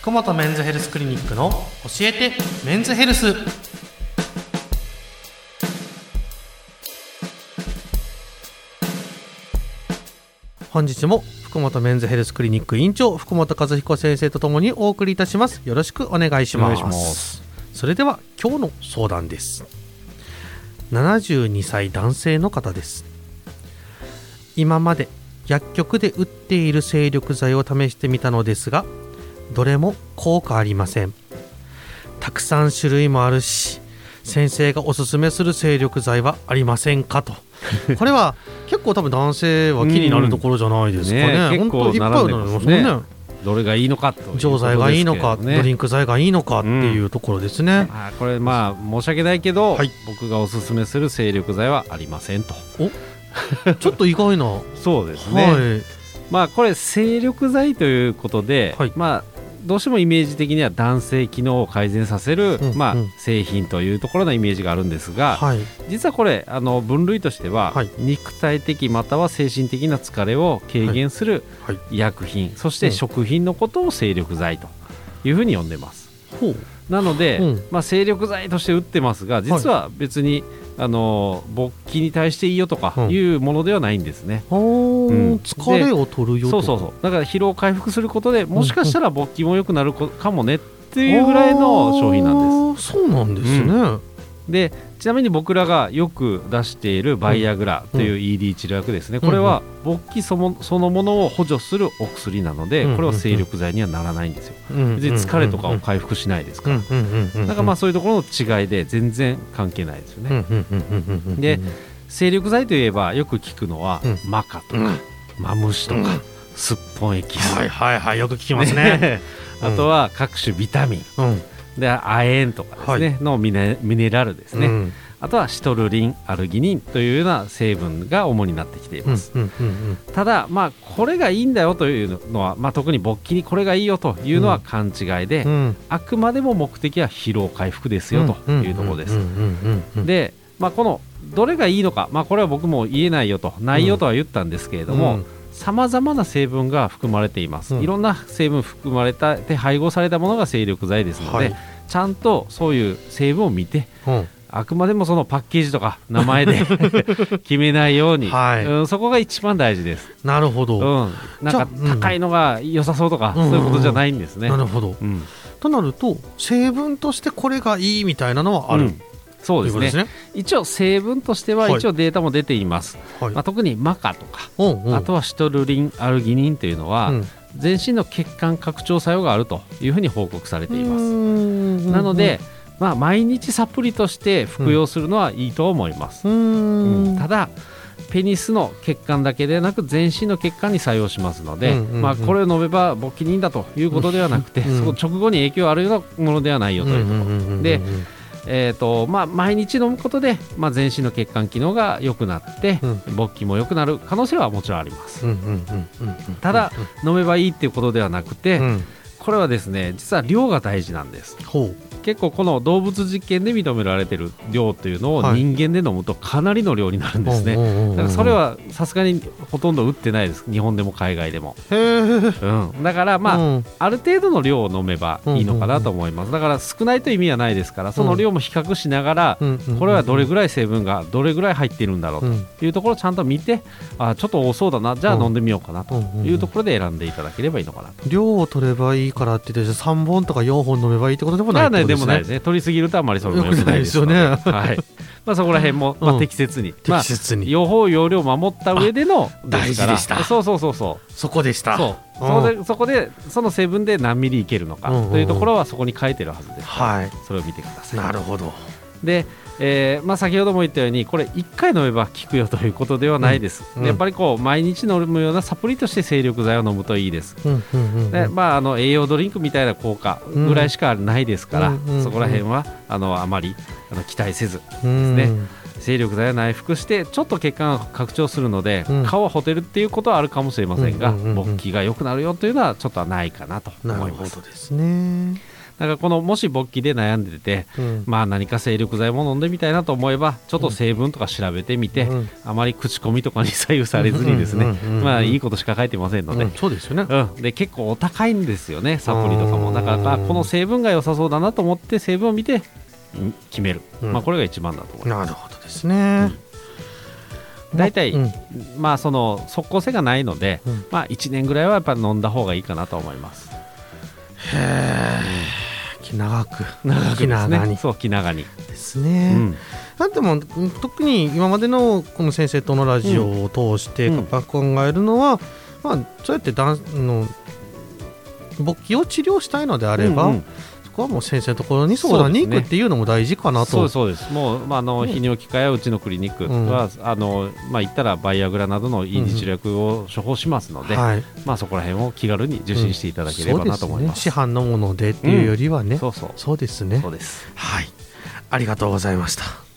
福本メンズヘルスクリニックの教えてメンズヘルス。本日も福本メンズヘルスクリニック院長福本和彦先生とともにお送りいたします。よろしくお願いします。お願いします。それでは今日の相談です。72歳男性の方です。今まで薬局で売っている精力剤を試してみたのですがどれも効果ありません。たくさん種類もあるし先生がおすすめする精力剤はありませんかと。これは結構多分男性は気になるところじゃないですかね,、うん。ね本当いっぱいありますね。どれがいいのかと錠剤がいいのか、ねドリンク剤がいいのかっていうところですね、あーこれまあ申し訳ないけど、はい。僕がおすすめする精力剤はありませんと。ちょっと意外な、は そうですね、い。まあこれ精力剤ということで、はい。まあどうしてもイメージ的には男性機能を改善させる、うんまあうん製品というところのイメージがあるんですが、はい。実はこれあの分類としては、はい。肉体的または精神的な疲れを軽減するはい。医薬品、そしうんて食品のことを精力剤というふうに呼んでます。なので、うん。まあ、精力剤として売ってますが実は別に、あの勃起に対していいよとかうん。いうものではないんですね。おーうん。疲れを取るよとそうそうそう。だから疲労回復することでもしかしたら勃起も良くなるこかもねっていうぐらいの商品なんです。そうなんですね、でちなみに僕らがよく出しているバイアグラという ED 治療薬ですね、これは勃起そもそのものを補助するお薬なので、うんこれは精力剤にはならないんですよ。うん別に疲れとかを回復しないですから、だからまあそういうところの違いで全然関係ないですよね、で精力剤といえばよく聞くのは、うん。マカとか、うん。マムシとか、うん。すっぽんエキス、はいはいはいよく聞きますね。あとは各種ビタミン。うんで亜鉛とかですね、はのミネミネラルですね、うん。あとはシトルリンアルギニンというような成分が主になってきていうんます、うんうん。ただまあこれがいいんだよというのは、まあ、特に勃起にこれがいいよというのは勘違いで、うん。あくまでも目的は疲労回復ですよというところです、うんうんうんうんで、まあ、このどれがいいのか、まあ、これは僕も言えないよとないよとは言ったんですけれどもさまざまな成分が含まれています、うん。いろんな成分含まれたで配合されたものが精力剤ですので、はい。ちゃんとそういう成分を見てうん。あくまでもそのパッケージとか名前で 決めないように、はい。うん、そこが一番大事です、なるほど、うん、なんか高いのが良さそうとか、うん。そういうことじゃないんですね、なるほど。うん。となると成分としてこれがいいみたいなのはある、うんそうですね。ね。一応成分としてははい。一応データも出ています、はい。まあ、特にマカとかうんうん。あとはシトルリンアルギニンというのは、うん。全身の血管拡張作用があるというふうに報告されています。すなので、まあ、毎日サプリとして服用するのはいいと思います。ううん。んただペニスの血管だけでなく全身の血管に作用しますので、うんうんうんまあ、これを飲めば勃起にいいんだということではなくて、うんその直後に影響あるようなものではないよというと。ころ、でえーとまあ、毎日飲むことで、まあ、全身の血管機能が良くなって、うん。勃起も良くなる可能性はもちろんあります。ただ飲めばいいっていうことではなくて、うん。これはですね実は量が大事なんです。ほ結構この動物実験で認められてる量というのをはい。人間で飲むとかなりの量になるんうですね、うんうんうんうん。だからそれはさすがにほとんど売ってないです。日本でも海外でも、うん、だからまあ、うん。ある程度の量を飲めばいいのかなと思います。だから少ないと意味はないですからその量も比較しながら、うんうんこれはどれぐらい成分がどれぐらい入っているんだろううん。というところをちゃんと見てあちょっと多そうだなじゃあ飲んでみようかなというところで選んでいただければいいのかなと。量を取ればいいからって言って3本とか4本飲めばいいってことでもないってまあね、ことですね。でもないですね。取りすぎるとあんまりそれも良くないですので。良くないはい。まあそこら辺も、まあ、うん適切に、まあ適切に用法用量を守った上でのあ大事でしたすからそうそうそうそそこでしたう。そう。そこでそこでその成分で何ミリいけるのかというところはそこに書いてるはずです。はいそれを見てください。なるほどで、えーまあ、先ほども言ったようにこれ1回飲めば効くよということではないです、うんやっぱりこう毎日飲むようなサプリとして精力剤を飲むといいです。うんうんうんでまあ、あの栄養ドリンクみたいな効果ぐらいしかないですから、うん。うんうん。そこら辺はあのあまりあの期待せずうん。ね精力剤を内服してちょっと血管が拡張するので、うん。顔はほてるっていうことはあるかもしれませんが、うんうんうんうん。勃起が良くなるよというのはちょっとはないかなとな思います。るほどですねだからこのもし勃起で悩んでて、うん。まあ何か精力剤も飲んでみたいなと思えばちょっと成分とか調べてみて、うん。あまり口コミとかに左右されずにですね、まあいいことしか書いてませんので、うんそうですよね。うん、で結構お高いんですよねサプリとかも。うん。だからあこの成分が良さそうだなと思って成分を見てうん決める、うん。まあこれが一番だと思いまなるほどですね、す大体、うん。まあその即効性がないので、うん。まあ1年ぐらいはやっぱり飲んだ方がいいかなと思います気長く長くですね。そう気長に、ですうね、ん。なんでもうん特に今までのこの先生とのラジオを通して考えるのは、まあ、そうやってだんの勃起を治療したいのであれば、うんうん。そこはもう先生のところに相談に行くっていうのも大事かなと。そうですそうです。もう、まあ、あのね泌尿器科やうちのクリニックは、あのまあ、言ったらバイアグラなどの ED 治療薬を処方しますので、はい、まあ、そこら辺を気軽に受診していただければなと思います。そうですね、市販のものでっていうよりはね、そうそう。そうですね。そうです。はい。ありがとうございました